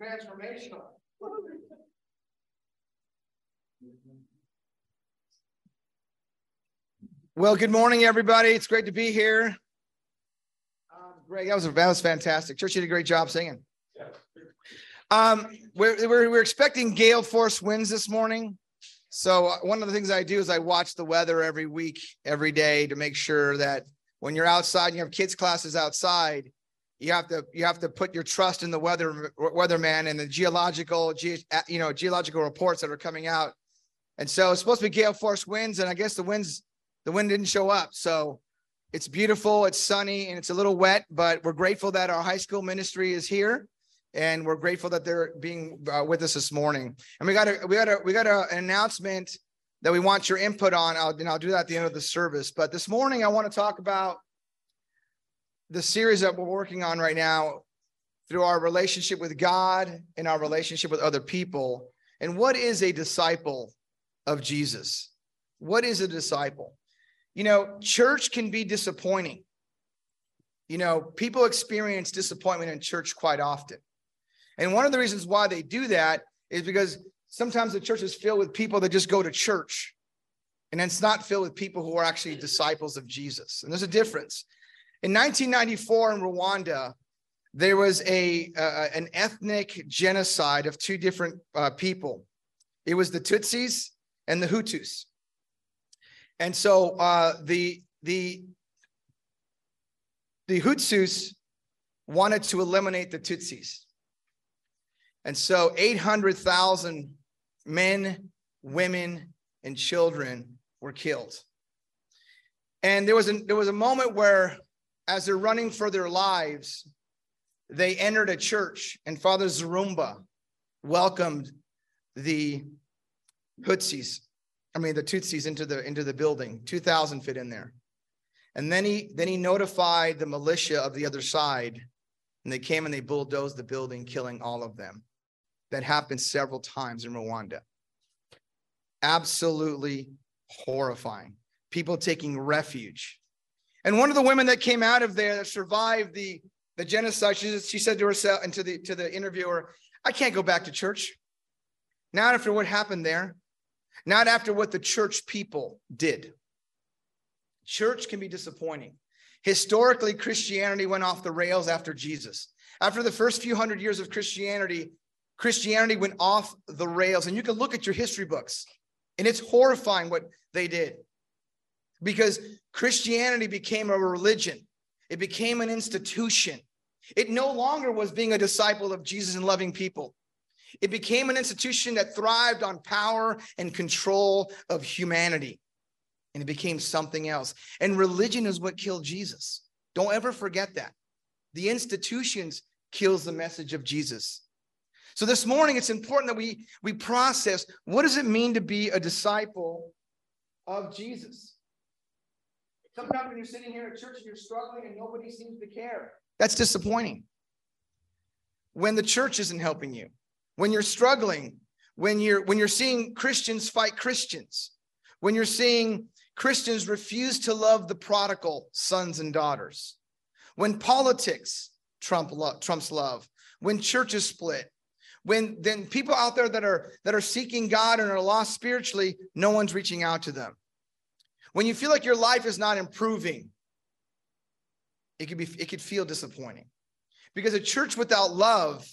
transformational. Well, good morning, everybody. It's great to be here. Um, Greg, that was that was fantastic. Church you did a great job singing. Um, we're, we're, we're expecting gale force winds this morning. So uh, one of the things I do is I watch the weather every week, every day to make sure that when you're outside and you have kids classes outside, you have to you have to put your trust in the weather weatherman and the geological ge, you know geological reports that are coming out. And so it's supposed to be gale force winds, and I guess the winds the wind didn't show up. So it's beautiful, it's sunny, and it's a little wet, but we're grateful that our high school ministry is here. And we're grateful that they're being uh, with us this morning. And we got a we got a we got a, an announcement that we want your input on. I'll, and I'll do that at the end of the service. But this morning, I want to talk about the series that we're working on right now through our relationship with God and our relationship with other people. And what is a disciple of Jesus? What is a disciple? You know, church can be disappointing. You know, people experience disappointment in church quite often. And one of the reasons why they do that is because sometimes the church is filled with people that just go to church. And it's not filled with people who are actually disciples of Jesus. And there's a difference. In 1994 in Rwanda, there was a uh, an ethnic genocide of two different uh, people. It was the Tutsis and the Hutus. And so uh, the the the Hutsus wanted to eliminate the Tutsis. And so 800,000 men, women, and children were killed. And there was a, there was a moment where, as they're running for their lives, they entered a church, and Father Seromba welcomed the Hutsis I mean, the Tutsis into the into the building. Two thousand fit in there, and then he then he notified the militia of the other side, and they came and they bulldozed the building, killing all of them. That happened several times in Rwanda. Absolutely horrifying. People taking refuge. And one of the women that came out of there that survived the, the genocide, she, she said to herself and to the to the interviewer, I can't go back to church. Not after what happened there not after what the church people did. Church can be disappointing. Historically, Christianity went off the rails after Jesus. After the first few hundred years of Christianity, Christianity went off the rails. And you can look at your history books, and it's horrifying what they did because Christianity became a religion, it became an institution. It no longer was being a disciple of Jesus and loving people. It became an institution that thrived on power and control of humanity. And it became something else. And religion is what killed Jesus. Don't ever forget that. The institutions kills the message of Jesus. So this morning, it's important that we, we process what does it mean to be a disciple of Jesus? Sometimes when you're sitting here at church and you're struggling and nobody seems to care, that's disappointing. When the church isn't helping you, when you're struggling, when you're when you're seeing Christians fight Christians, when you're seeing Christians refuse to love the prodigal sons and daughters, when politics trump lo- trumps love, when churches split, when then people out there that are that are seeking God and are lost spiritually, no one's reaching out to them. When you feel like your life is not improving, it could be it could feel disappointing. Because a church without love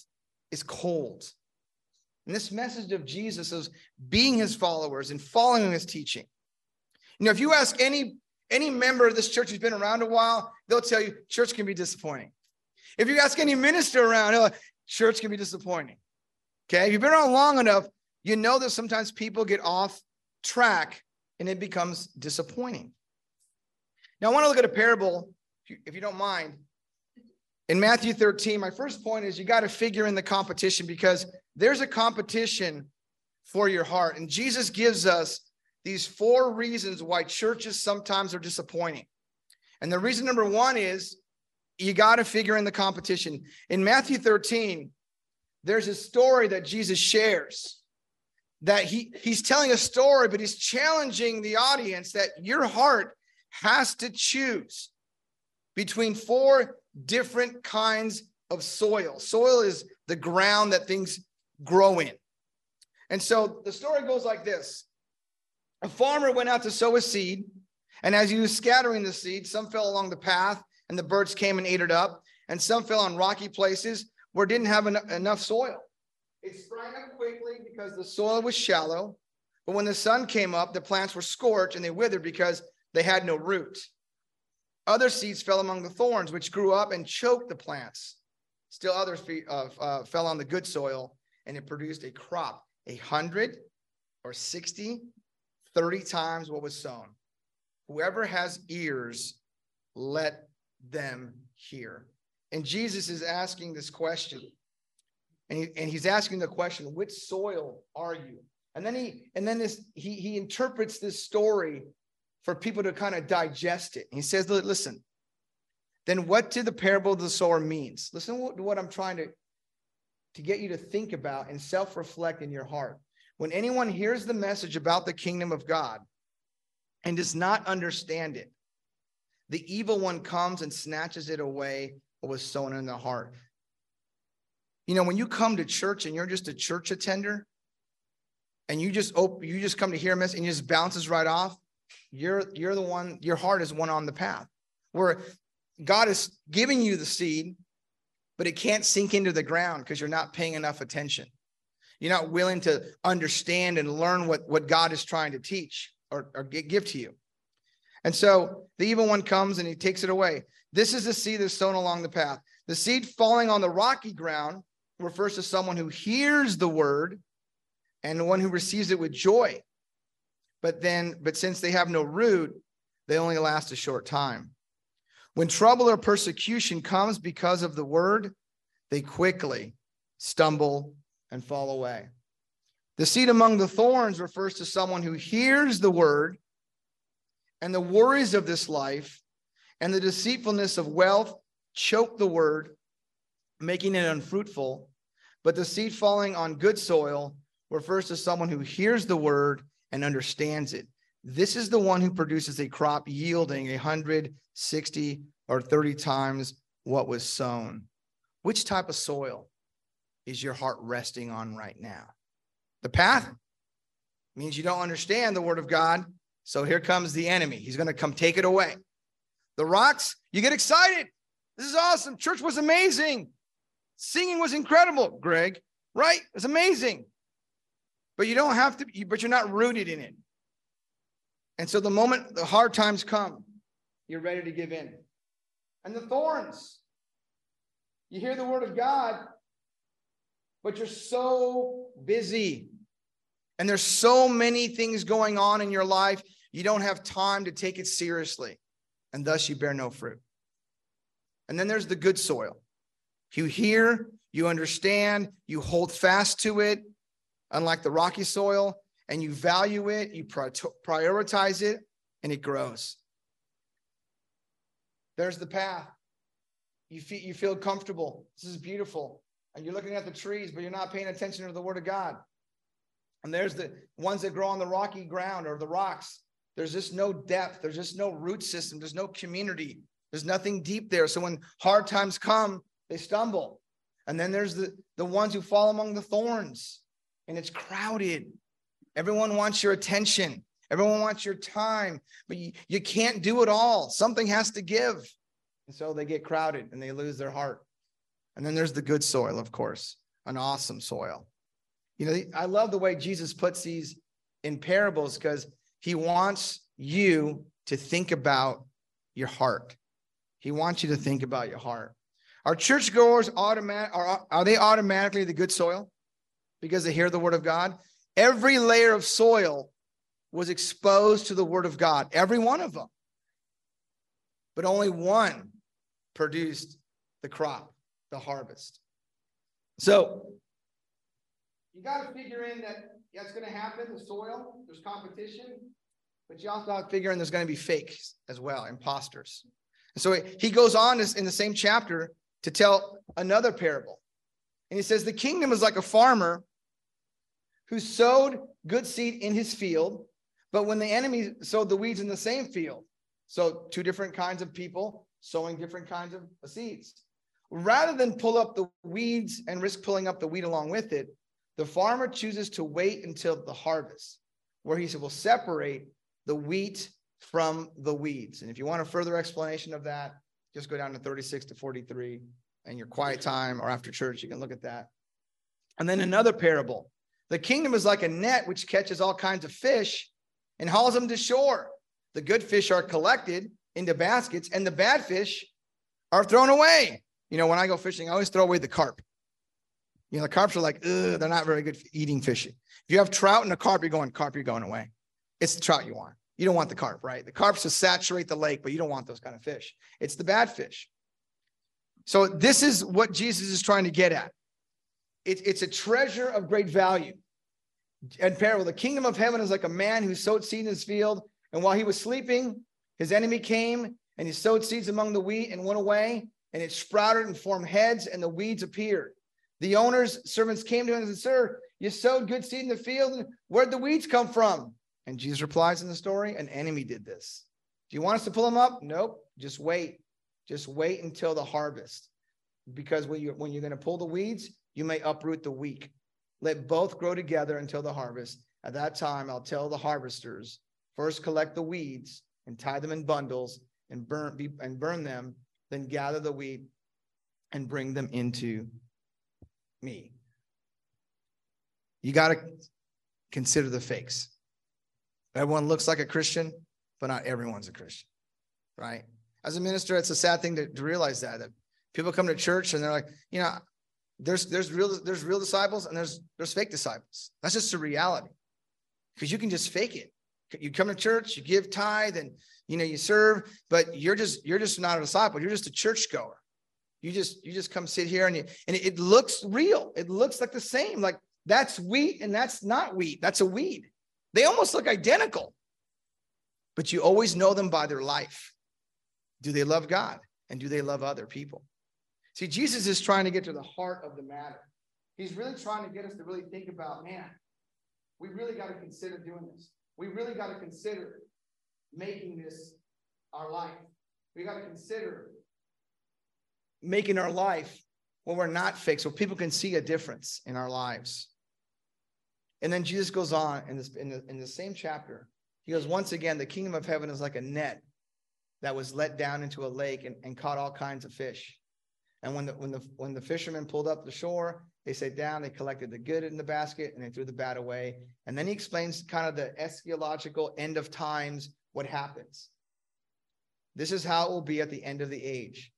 is cold. And this message of Jesus is being his followers and following his teaching. You know, if you ask any any member of this church who's been around a while, they'll tell you church can be disappointing. If you ask any minister around, like, church can be disappointing. Okay, if you've been around long enough, you know that sometimes people get off track and it becomes disappointing. Now, I want to look at a parable, if you, don't mind. In Matthew 13, my first point is you got to figure in the competition because there's a competition for your heart. And Jesus gives us these four reasons why churches sometimes are disappointing. And the reason number one is you got to figure in the competition. In Matthew 13, there's a story that Jesus shares that he, he's telling a story, but he's challenging the audience that your heart has to choose between four different kinds of soil. Soil is the ground that things grow in. And so the story goes like this A farmer went out to sow a seed, and as he was scattering the seed, some fell along the path, and the birds came and ate it up, and some fell on rocky places where it didn't have en- enough soil. It sprang up quickly because the soil was shallow, but when the sun came up, the plants were scorched and they withered because they had no root. Other seeds fell among the thorns, which grew up and choked the plants. Still, others uh, uh, fell on the good soil, and it produced a crop, a hundred or 60, 30 times what was sown. Whoever has ears, let them hear. And Jesus is asking this question. And, he, and he's asking the question, which soil are you? And then he and then this he he interprets this story for people to kind of digest it. He says, listen, then what did the parable of the sower means? Listen to what I'm trying to, to get you to think about and self-reflect in your heart. When anyone hears the message about the kingdom of God and does not understand it, the evil one comes and snatches it away what was sown in the heart. You know, when you come to church and you're just a church attender and you just open, you just come to hear a message and it just bounces right off, you're you're the one, your heart is one on the path where God is giving you the seed, but it can't sink into the ground because you're not paying enough attention. You're not willing to understand and learn what, what God is trying to teach or, or give to you. And so the evil one comes and he takes it away. This is the seed that's sown along the path. The seed falling on the rocky ground refers to someone who hears the word and the one who receives it with joy. But then, but since they have no root, they only last a short time. When trouble or persecution comes because of the word, they quickly stumble and fall away. The seed among the thorns refers to someone who hears the word and the worries of this life and the deceitfulness of wealth choke the word, making it unfruitful. But the seed falling on good soil refers to someone who hears the word and understands it. This is the one who produces a crop yielding a hundred, sixty, or 30 times what was sown. Which type of soil is your heart resting on right now? The path means you don't understand the word of God. So here comes the enemy. He's going to come take it away. The rocks, you get excited. This is awesome. Church was amazing. Singing was incredible, Greg, right? It's amazing. But you don't have to, but you're not rooted in it. And so the moment the hard times come, you're ready to give in. And the thorns, you hear the word of God, but you're so busy. And there's so many things going on in your life, you don't have time to take it seriously. And thus you bear no fruit. And then there's the good soil. You hear, you understand, you hold fast to it, unlike the rocky soil and you value it, you prioritize it, and it grows. There's the path. You feel, you feel comfortable. This is beautiful. And you're looking at the trees, but you're not paying attention to the word of God. And there's the ones that grow on the rocky ground or the rocks. There's just no depth. There's just no root system. There's no community. There's nothing deep there. So when hard times come, they stumble. And then there's the, the ones who fall among the thorns and it's crowded Everyone wants your attention. Everyone wants your time, but you, you can't do it all. Something has to give. And so they get crowded and they lose their heart. And then there's the good soil, of course, an awesome soil. You know, I love the way Jesus puts these in parables because he wants you to think about your heart. He wants you to think about your heart. Are churchgoers automatic are, are they automatically the good soil because they hear the word of God? Every layer of soil was exposed to the word of God, every one of them. But only one produced the crop, the harvest. So you got to figure in that that's going to happen, the soil, there's competition, but you also have to figure in there's going to be fakes as well, imposters. And so he goes on in the same chapter to tell another parable. And he says, The kingdom is like a farmer who sowed good seed in his field, but when the enemy sowed the weeds in the same field, so two different kinds of people sowing different kinds of seeds. rather than pull up the weeds and risk pulling up the wheat along with it, the farmer chooses to wait until the harvest, where he will separate the wheat from the weeds. And if you want a further explanation of that, just go down to 36 to 43 and your quiet time or after church, you can look at that. And then another parable. The kingdom is like a net which catches all kinds of fish and hauls them to shore. The good fish are collected into baskets, and the bad fish are thrown away. You know, when I go fishing, I always throw away the carp. You know, the carps are like, they're not very good for eating fishing. If you have trout and a carp, you're going, carp, you're going away. It's the trout you want. You don't want the carp, right? The carps just saturate the lake, but you don't want those kind of fish. It's the bad fish. So this is what Jesus is trying to get at. It, it's a treasure of great value. And parable, the kingdom of heaven is like a man who sowed seed in his field, and while he was sleeping, his enemy came and he sowed seeds among the wheat and went away, and it sprouted and formed heads, and the weeds appeared. The owner's servants came to him and said, Sir, you sowed good seed in the field, where'd the weeds come from? And Jesus replies in the story, An enemy did this. Do you want us to pull them up? Nope. Just wait. Just wait until the harvest. Because when you're, when you're going to pull the weeds, you may uproot the weak. Let both grow together until the harvest. At that time, I'll tell the harvesters first collect the weeds and tie them in bundles and burn, be, and burn them, then gather the wheat and bring them into me. You got to consider the fakes. Everyone looks like a Christian, but not everyone's a Christian, right? As a minister, it's a sad thing to, to realize that, that people come to church and they're like, you know, there's there's real there's real disciples and there's there's fake disciples. That's just the reality. Because you can just fake it. You come to church, you give tithe, and you know you serve, but you're just you're just not a disciple. You're just a churchgoer. You just you just come sit here and you, and it looks real. It looks like the same. Like that's wheat and that's not wheat. That's a weed. They almost look identical. But you always know them by their life. Do they love God? And do they love other people? See, Jesus is trying to get to the heart of the matter. He's really trying to get us to really think about, man, we really got to consider doing this. We really got to consider making this our life. We got to consider making our life when we're not fake so people can see a difference in our lives. And then Jesus goes on in this in the, in the same chapter. He goes, once again, the kingdom of heaven is like a net that was let down into a lake and, and caught all kinds of fish. And when the when the when the fishermen pulled up the shore, they sat down, they collected the good in the basket, and they threw the bad away. And then he explains kind of the eschatological end of times, what happens. This is how it will be at the end of the age.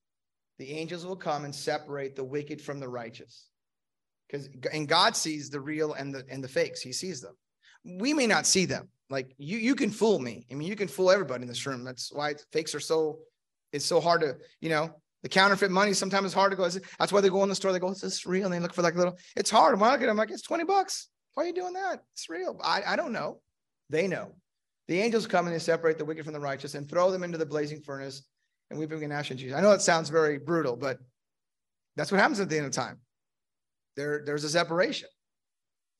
The angels will come and separate the wicked from the righteous. Because and God sees the real and the and the fakes. He sees them. We may not see them. Like you, you can fool me. I mean, you can fool everybody in this room. That's why fakes are so. It's so hard to, you know, the counterfeit money sometimes is hard to go. That's why they go in the store. They go, "Is this real?" And they look for like little. It's hard. When I get them, like it's twenty bucks. Why are you doing that? It's real. I, I don't know. They know. The angels come and they separate the wicked from the righteous and throw them into the blazing furnace. And weeping and gnashing teeth. I know it sounds very brutal, but that's what happens at the end of time. There, there's a separation.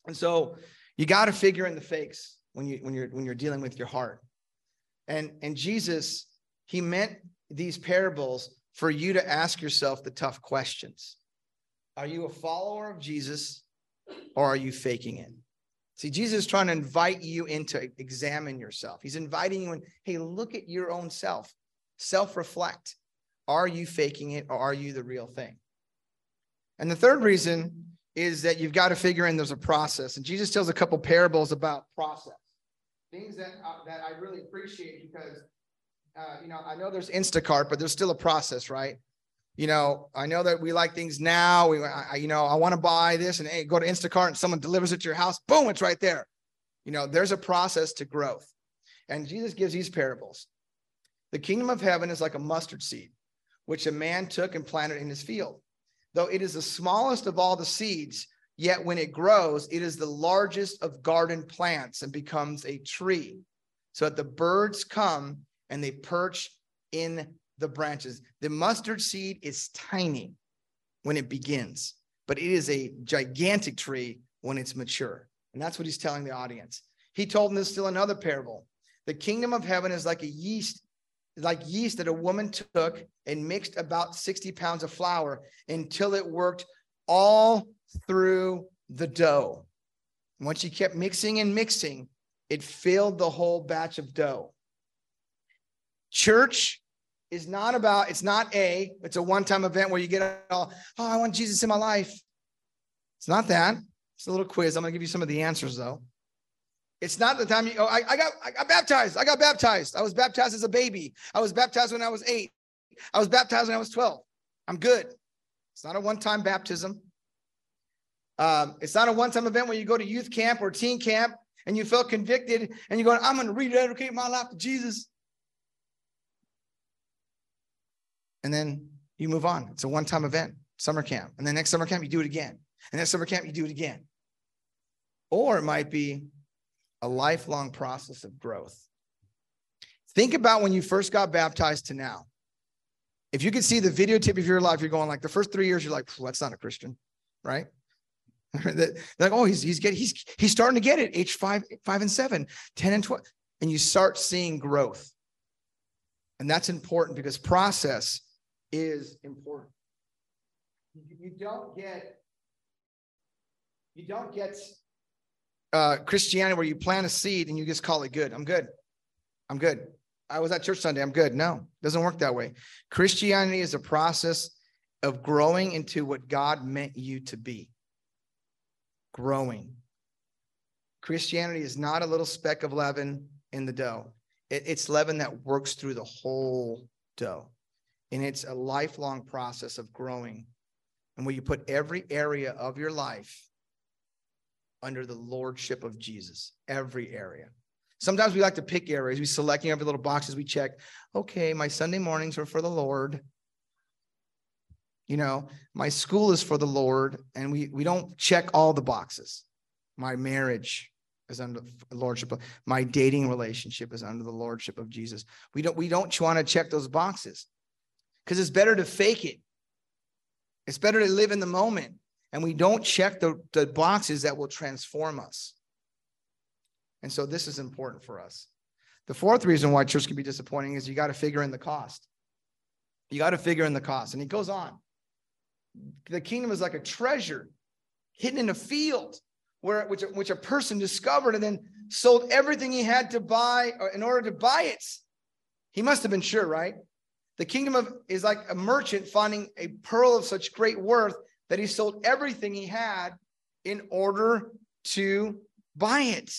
And so you got to figure in the fakes when you when you're when you're dealing with your heart. And and Jesus, he meant these parables for you to ask yourself the tough questions. Are you a follower of Jesus or are you faking it? See, Jesus is trying to invite you in to examine yourself. He's inviting you in, hey, look at your own self, self reflect. Are you faking it or are you the real thing? And the third reason is that you've got to figure in there's a process. And Jesus tells a couple parables about process, things that, uh, that I really appreciate because uh, you know, I know there's Instacart, but there's still a process, right? You know, I know that we like things now. We, I, you know, I want to buy this and hey, go to Instacart and someone delivers it to your house. Boom, it's right there. You know, there's a process to growth. And Jesus gives these parables. The kingdom of heaven is like a mustard seed, which a man took and planted in his field. Though it is the smallest of all the seeds, yet when it grows, it is the largest of garden plants and becomes a tree. So that the birds come and they perch in the branches. The mustard seed is tiny when it begins, but it is a gigantic tree when it's mature. And that's what he's telling the audience. He told them this still another parable. The kingdom of heaven is like a yeast like yeast that a woman took and mixed about 60 pounds of flour until it worked all through the dough. Once she kept mixing and mixing, it filled the whole batch of dough. Church is not about, it's not a, it's a one time event where you get all, oh, I want Jesus in my life. It's not that. It's a little quiz. I'm going to give you some of the answers though. It's not the time you, oh, I, I got, I got baptized. I got baptized. I was baptized as a baby. I was baptized when I was eight. I was baptized when I was 12. I'm good. It's not a one time baptism. Um, it's not a one time event when you go to youth camp or teen camp and you feel convicted and you're going, I'm going to rededicate my life to Jesus. And then you move on. It's a one time event, summer camp. And then next summer camp, you do it again. And next summer camp, you do it again. Or it might be a lifelong process of growth. Think about when you first got baptized to now. If you could see the video tip of your life, you're going like the first three years, you're like, that's not a Christian, right? like, oh, he's he's getting he's he's starting to get it. Age five, five and seven, 10 and 12. And you start seeing growth. And that's important because process is important. You don't get you don't get uh, Christianity where you plant a seed and you just call it good. I'm good. I'm good. I was at church Sunday. I'm good. No, doesn't work that way. Christianity is a process of growing into what God meant you to be. Growing. Christianity is not a little speck of leaven in the dough. It, it's leaven that works through the whole dough. And it's a lifelong process of growing. And where you put every area of your life under the lordship of Jesus, every area. Sometimes we like to pick areas. We select every little boxes we check. Okay, my Sunday mornings are for the Lord. You know, my school is for the Lord, and we we don't check all the boxes. My marriage is under the lordship of my dating relationship is under the lordship of Jesus. We don't we don't want to check those boxes because it's better to fake it. It's better to live in the moment, and we don't check the, the boxes that will transform us. And so this is important for us. The fourth reason why church can be disappointing is you got to figure in the cost. You got to figure in the cost. And he goes on. The kingdom is like a treasure hidden in a field where which, which a person discovered and then sold everything he had to buy uh, in order to buy it. He must have been sure, right? The kingdom of is like a merchant finding a pearl of such great worth that he sold everything he had in order to buy it.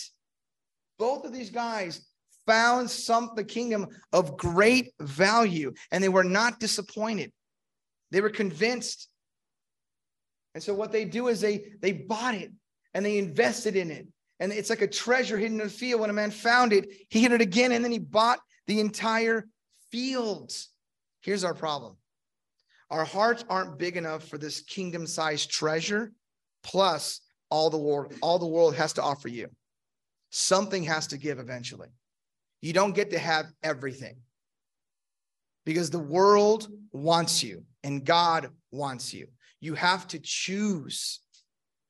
Both of these guys found some the kingdom of great value and they were not disappointed. They were convinced. And so what they do is they they bought it and they invested in it. And it's like a treasure hidden in a field. When a man found it, he hid it again and then he bought the entire fields. Here's our problem. Our hearts aren't big enough for this kingdom-sized treasure plus all the world all the world has to offer you. Something has to give eventually. You don't get to have everything because the world wants you and God wants you. You have to choose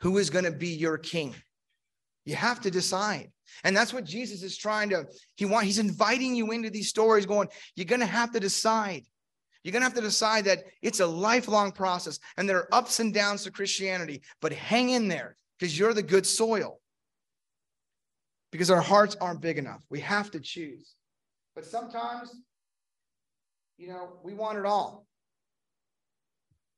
who is going to be your king. You have to decide. And that's what Jesus is trying to, he want, he's inviting you into these stories going, you're going to have to decide. You're going to have to decide that it's a lifelong process and there are ups and downs to Christianity, but hang in there because you're the good soil because our hearts aren't big enough. We have to choose. But sometimes, you know, we want it all.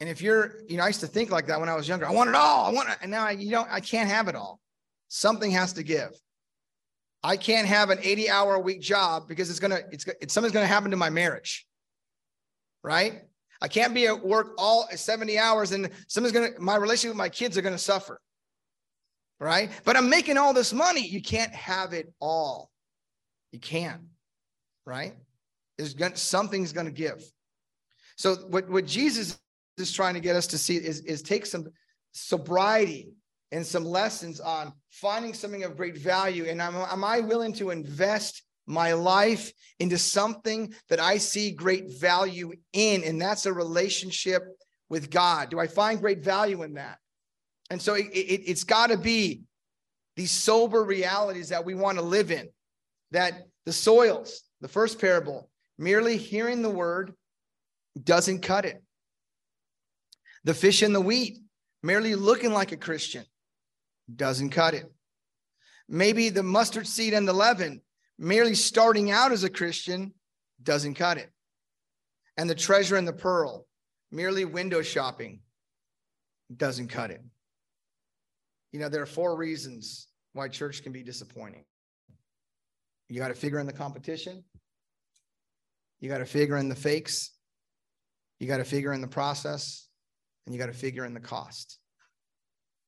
And if you're, you know, I used to think like that when I was younger. I want it all. I want it. And now I, you don't, I can't have it all. Something has to give. I can't have an 80 hour a week job because it's going to, it's, it's something's going to happen to my marriage. Right. I can't be at work all 70 hours and someone's going to, my relationship with my kids are going to suffer right? But I'm making all this money. You can't have it all. You can't, right? There's gonna something's going to give. So what, what Jesus is trying to get us to see is, is take some sobriety and some lessons on finding something of great value. And I'm am I willing to invest my life into something that I see great value in? And that's a relationship with God. Do I find great value in that? And so it, it, it's got to be these sober realities that we want to live in. That the soils, the first parable, merely hearing the word doesn't cut it. The fish and the wheat, merely looking like a Christian, doesn't cut it. Maybe the mustard seed and the leaven, merely starting out as a Christian, doesn't cut it. And the treasure and the pearl, merely window shopping, doesn't cut it. You know, there are four reasons why church can be disappointing. You got to figure in the competition. You got to figure in the fakes. You got to figure in the process and you got to figure in the cost.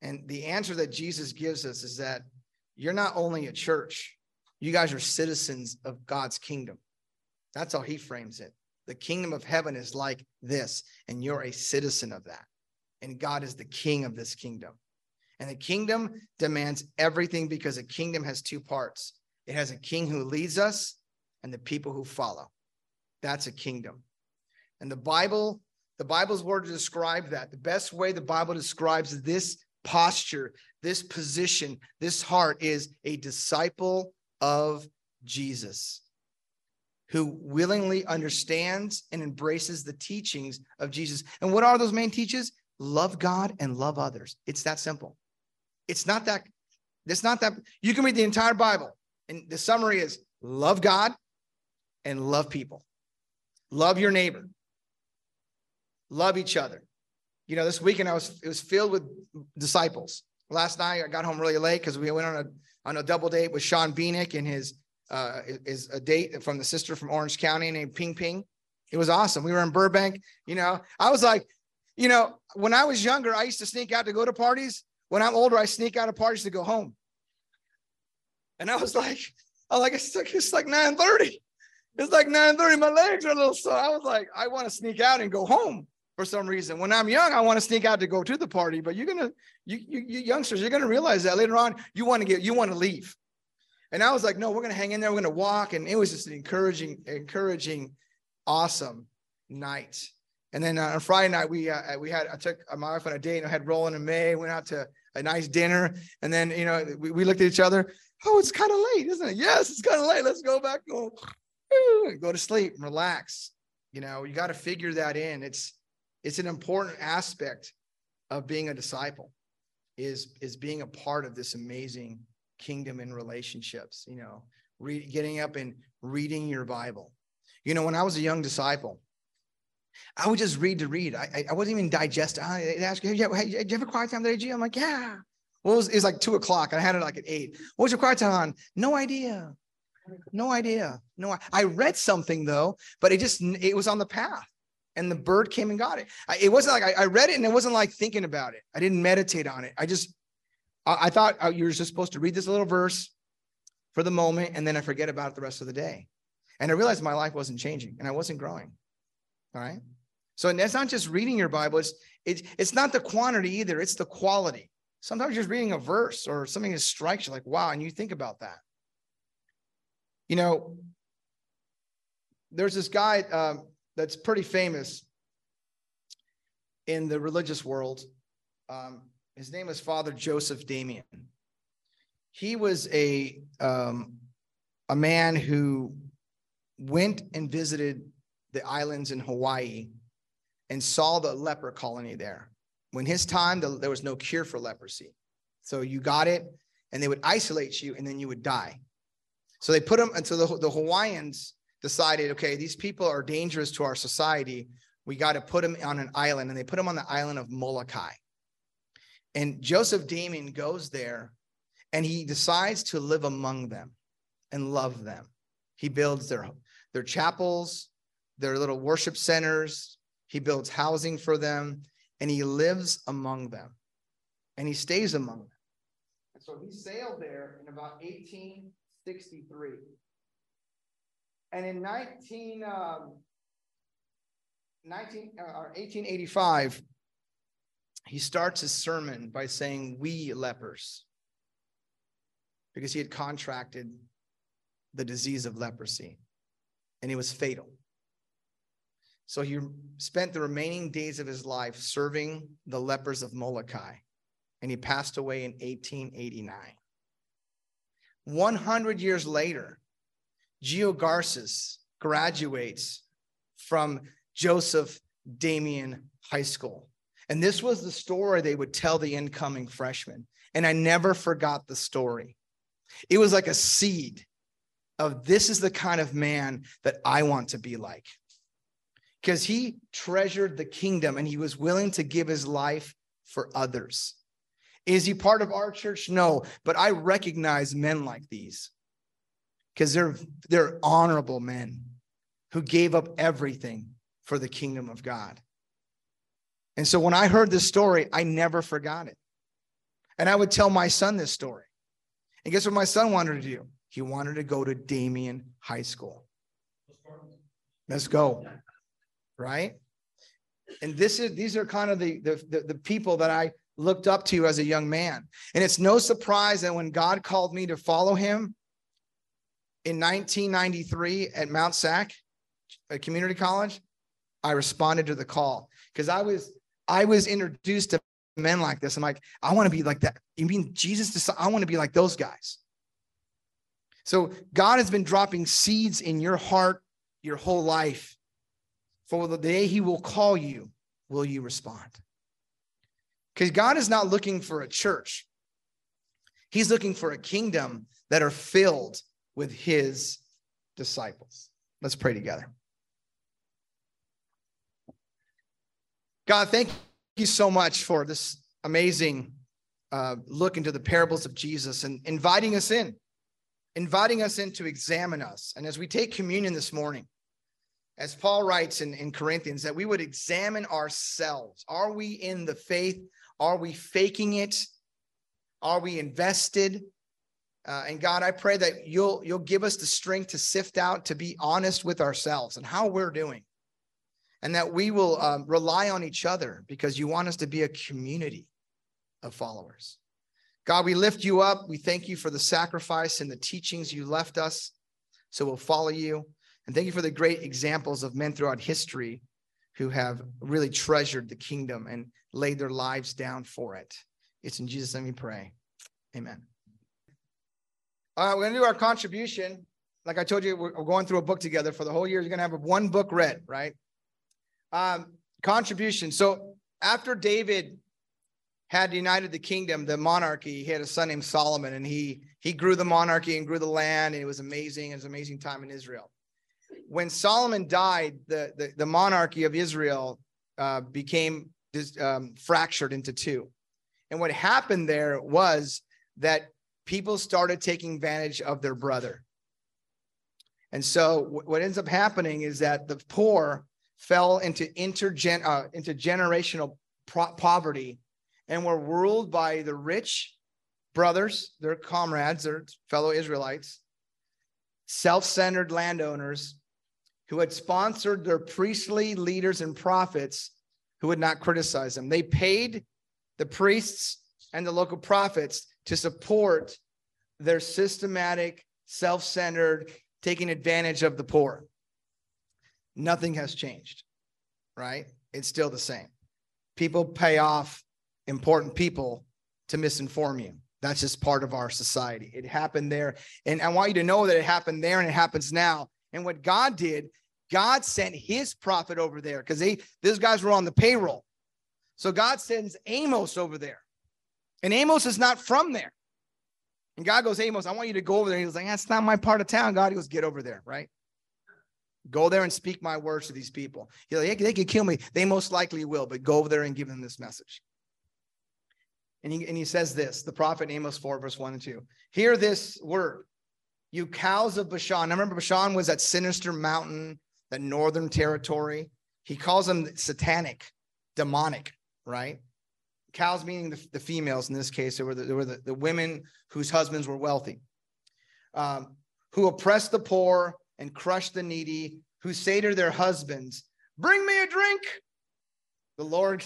And the answer that Jesus gives us is that you're not only a church, you guys are citizens of God's kingdom. That's how he frames it. The kingdom of heaven is like this, and you're a citizen of that. And God is the king of this kingdom. And the kingdom demands everything because a kingdom has two parts it has a king who leads us and the people who follow. That's a kingdom. And the Bible, the Bible's word to describe that, the best way the Bible describes this posture, this position, this heart is a disciple of Jesus who willingly understands and embraces the teachings of Jesus. And what are those main teachings? Love God and love others. It's that simple. It's not that, it's not that. You can read the entire Bible, and the summary is love God and love people. Love your neighbor. Love each other. You know, this weekend I was it was filled with disciples. Last night I got home really late because we went on a on a double date with Sean Beanick and his uh is a date from the sister from Orange County named Ping Ping. It was awesome. We were in Burbank. You know, I was like, you know, when I was younger, I used to sneak out to go to parties. When I'm older, I sneak out of parties to go home. And I was like, I was like, it's like it's like 9:30. It's like 9:30. My legs are a little sore. I was like, I want to sneak out and go home for some reason. When I'm young, I want to sneak out to go to the party, but you're gonna, you, you, you youngsters, you're gonna realize that later on, you want to get, you want to leave. And I was like, no, we're gonna hang in there, we're gonna walk, and it was just an encouraging, encouraging, awesome night. And then uh, on Friday night, we uh, we had I took my wife on a date and I had Roland and May went out to a nice dinner, and then you know we, we looked at each other. Oh, it's kind of late, isn't it? Yes, it's kind of late. Let's go back, go, go to sleep, relax. You know, you got to figure that in. It's it's an important aspect of being a disciple is is being a part of this amazing kingdom in relationships you know read, getting up and reading your bible. You know when i was a young disciple i would just read to read. I, I wasn't even digest i ask you, hey, do you have a quiet time today i'm like yeah. Well it was, it was like two o'clock i had it like at eight. What was your quiet time? On no idea. No idea. No i read something though but it just it was on the path and the bird came and got it. I, it wasn't like I, I, read it and it wasn't like thinking about it. I didn't meditate on it. I just, I, I thought uh, you were just supposed to read this little verse for the moment and then I forget about it the rest of the day. And I realized my life wasn't changing and I wasn't growing. All right. So it's not just reading your Bible, it's, it's, it's not the quantity either, it's the quality. Sometimes you're just reading a verse or something that strikes you like, wow, and you think about that. You know, there's this guy, um, that's pretty famous in the religious world. Um, his name is Father Joseph Damien. He was a um, a man who went and visited the islands in Hawaii and saw the leper colony there. When his time, the, there was no cure for leprosy. So you got it, and they would isolate you, and then you would die. So they put him, and so the, the Hawaiians decided, okay, these people are dangerous to our society. We got to put them on an island. And they put them on the island of Molokai. And Joseph Damien goes there and he decides to live among them and love them. He builds their, their chapels, their little worship centers. He builds housing for them and he lives among them and he stays among them. And so he sailed there in about 1863. And in 19, um, 19 uh, 1885, he starts his sermon by saying, We lepers, because he had contracted the disease of leprosy and it was fatal. So he spent the remaining days of his life serving the lepers of Molokai, and he passed away in 1889. 100 years later, Geo Garces graduates from Joseph Damien High School. And this was the story they would tell the incoming freshmen. And I never forgot the story. It was like a seed of this is the kind of man that I want to be like. Because he treasured the kingdom and he was willing to give his life for others. Is he part of our church? No, but I recognize men like these because they're they're honorable men who gave up everything for the kingdom of God. And so when I heard this story, I never forgot it. And I would tell my son this story. And guess what my son wanted to do? He wanted to go to Damien High School. Let's go. Right? And this is these are kind of the, the, the, the people that I looked up to as a young man. And it's no surprise that when God called me to follow him in 1993 at Mount SAC, a community college, I responded to the call because I was I was introduced to men like this. I'm like, I want to be like that. You mean Jesus? I want to be like those guys. So God has been dropping seeds in your heart your whole life. For the day He will call you, will you respond? Because God is not looking for a church. He's looking for a kingdom that are filled with his disciples. Let's pray together. God, thank you so much for this amazing uh, look into the parables of Jesus and inviting us in, inviting us in to examine us. And as we take communion this morning, as Paul writes in, in Corinthians, that we would examine ourselves. Are we in the faith? Are we faking it? Are we invested? Uh, and God, I pray that you'll you'll give us the strength to sift out, to be honest with ourselves and how we're doing and that we will um, rely on each other because you want us to be a community of followers. God, we lift you up. We thank you for the sacrifice and the teachings you left us. So we'll follow you. And thank you for the great examples of men throughout history who have really treasured the kingdom and laid their lives down for it. It's in Jesus' name we pray. Amen. All right, we're going to do our contribution. Like I told you, we're going through a book together for the whole year. You're going to have one book read, right? Um, contribution. So after David had united the kingdom, the monarchy, he had a son named Solomon, and he he grew the monarchy and grew the land, and it was amazing. It was an amazing time in Israel. When Solomon died, the the, the monarchy of Israel uh, became um, fractured into two, and what happened there was that people started taking advantage of their brother. And so what ends up happening is that the poor fell into intergen uh, into generational poverty and were ruled by the rich brothers, their comrades, their fellow Israelites, self-centered landowners who had sponsored their priestly leaders and prophets who would not criticize them. They paid the priests and the local prophets to support their systematic, self-centered, taking advantage of the poor nothing has changed, right? It's still the same. People pay off important people to misinform you. That's just part of our society. It happened there. And I want you to know that it happened there and it happens now. And what God did, God sent his prophet over there because they those guys were on the payroll. So God sends Amos over there. And Amos is not from there. And God goes, Amos, I want you to go over there. He was like, That's not my part of town. God, he goes, Get over there, right? Go there and speak my words to these people. He's Like, they, could kill me. They most likely will, but go over there and give them this message. And he, and he says this, the prophet Amos 4, verse 1 and 2. Hear this word, you cows of Bashan. Now remember, Bashan was that sinister mountain, that northern territory. He calls them satanic, demonic, right? Cows meaning the, the females in this case, they were the, were the, the women whose husbands were wealthy, um, who oppress the poor and crush the needy, who say to their husbands, Bring me a drink. The Lord,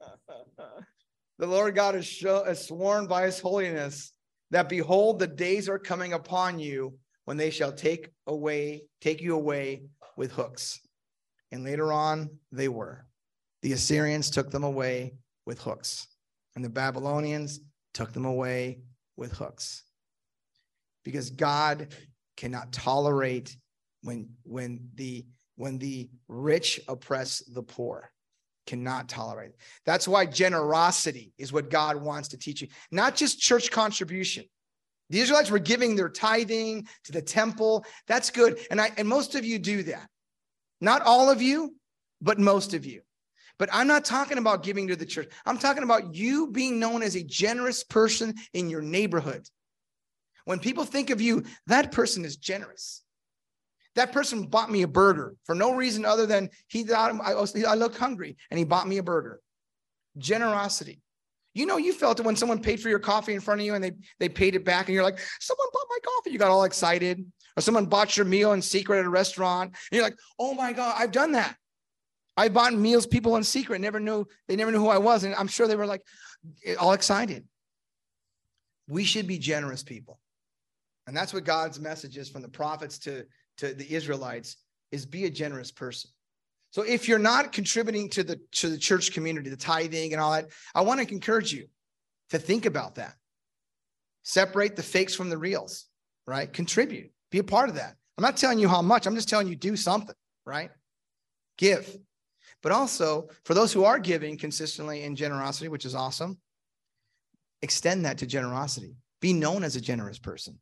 the Lord God has, show, has sworn by his holiness that behold, the days are coming upon you when they shall take away, take you away with hooks. And later on, they were. The Assyrians took them away with hooks, and the Babylonians took them away with hooks. Because God cannot tolerate when when the when the rich oppress the poor cannot tolerate. That's why generosity is what God wants to teach you, not just church contribution. The Israelites were giving their tithing to the temple. That's good. And I and most of you do that. Not all of you, but most of you. But I'm not talking about giving to the church. I'm talking about you being known as a generous person in your neighborhood. When people think of you, that person is generous. That person bought me a burger for no reason other than he thought I, was, I look hungry and he bought me a burger. Generosity. You know, you felt it when someone paid for your coffee in front of you and they, they paid it back and you're like, someone bought my coffee. You got all excited. Or someone bought your meal in secret at a restaurant. And you're like, oh my God, I've done that. I bought meals people in secret, never knew, they never knew who I was. And I'm sure they were like all excited. We should be generous people. And that's what God's message is from the prophets to, to the Israelites is be a generous person. So if you're not contributing to the to the church community, the tithing and all that, I want to encourage you to think about that. Separate the fakes from the reals, right? Contribute. Be a part of that. I'm not telling you how much. I'm just telling you do something, right? Give. But also, for those who are giving consistently in generosity, which is awesome, extend that to generosity. Be known as a generous person.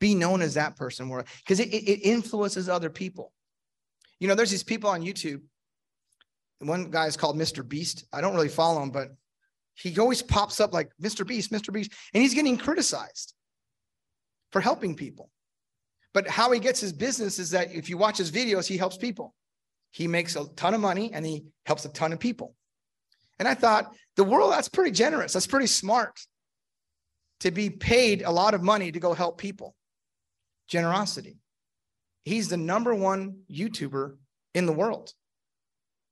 Be known as that person because it, it influences other people. You know, there's these people on YouTube. One guy is called Mr. Beast. I don't really follow him, but he always pops up like Mr. Beast, Mr. Beast, and he's getting criticized for helping people. But how he gets his business is that if you watch his videos, he helps people. He makes a ton of money and he helps a ton of people. And I thought, the world, that's pretty generous. That's pretty smart to be paid a lot of money to go help people generosity. He's the number one YouTuber in the world.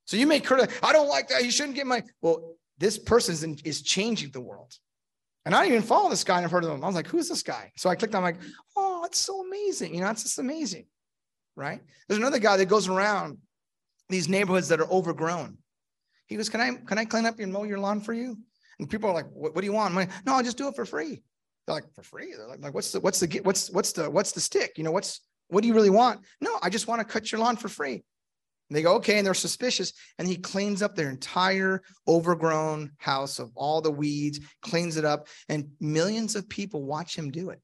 So you may criticize, I don't like that. You shouldn't get my, well, this person is, in, is changing the world. And I didn't even follow this guy and I've heard of him. I was like, who's this guy? So I clicked on like, oh, it's so amazing. You know, it's just amazing. Right. There's another guy that goes around these neighborhoods that are overgrown. He goes, Can I can I clean up and mow your lawn for you? And people are like, What, what do you want? No, I'll just do it for free. They're like, for free? They're like, like, what's the what's the what's what's the what's the stick? You know, what's what do you really want? No, I just want to cut your lawn for free. And they go, okay, and they're suspicious. And he cleans up their entire overgrown house of all the weeds, cleans it up, and millions of people watch him do it.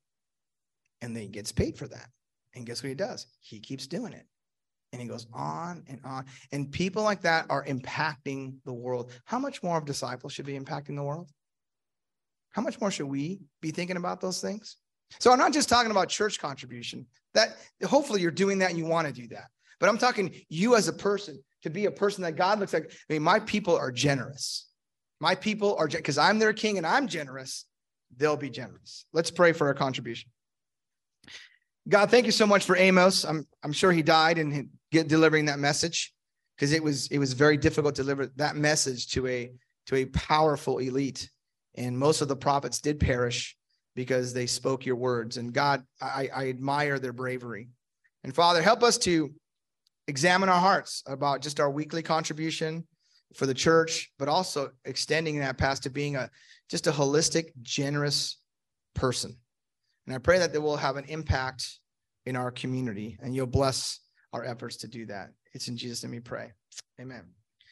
And then he gets paid for that. And guess what he does? He keeps doing it. And he goes on and on. And people like that are impacting the world. How much more of disciples should be impacting the world? How much more should we be thinking about those things? So I'm not just talking about church contribution. That hopefully you're doing that and you want to do that. But I'm talking you as a person to be a person that God looks like. I mean, my people are generous. My people are because I'm their king and I'm generous. They'll be generous. Let's pray for our contribution. God, thank you so much for Amos. I'm I'm sure he died in get delivering that message because it was it was very difficult to deliver that message to a to a powerful elite. And most of the prophets did perish because they spoke your words. And God, I, I admire their bravery. And Father, help us to examine our hearts about just our weekly contribution for the church, but also extending that past to being a just a holistic, generous person. And I pray that they will have an impact in our community and you'll bless our efforts to do that. It's in Jesus' name we pray. Amen.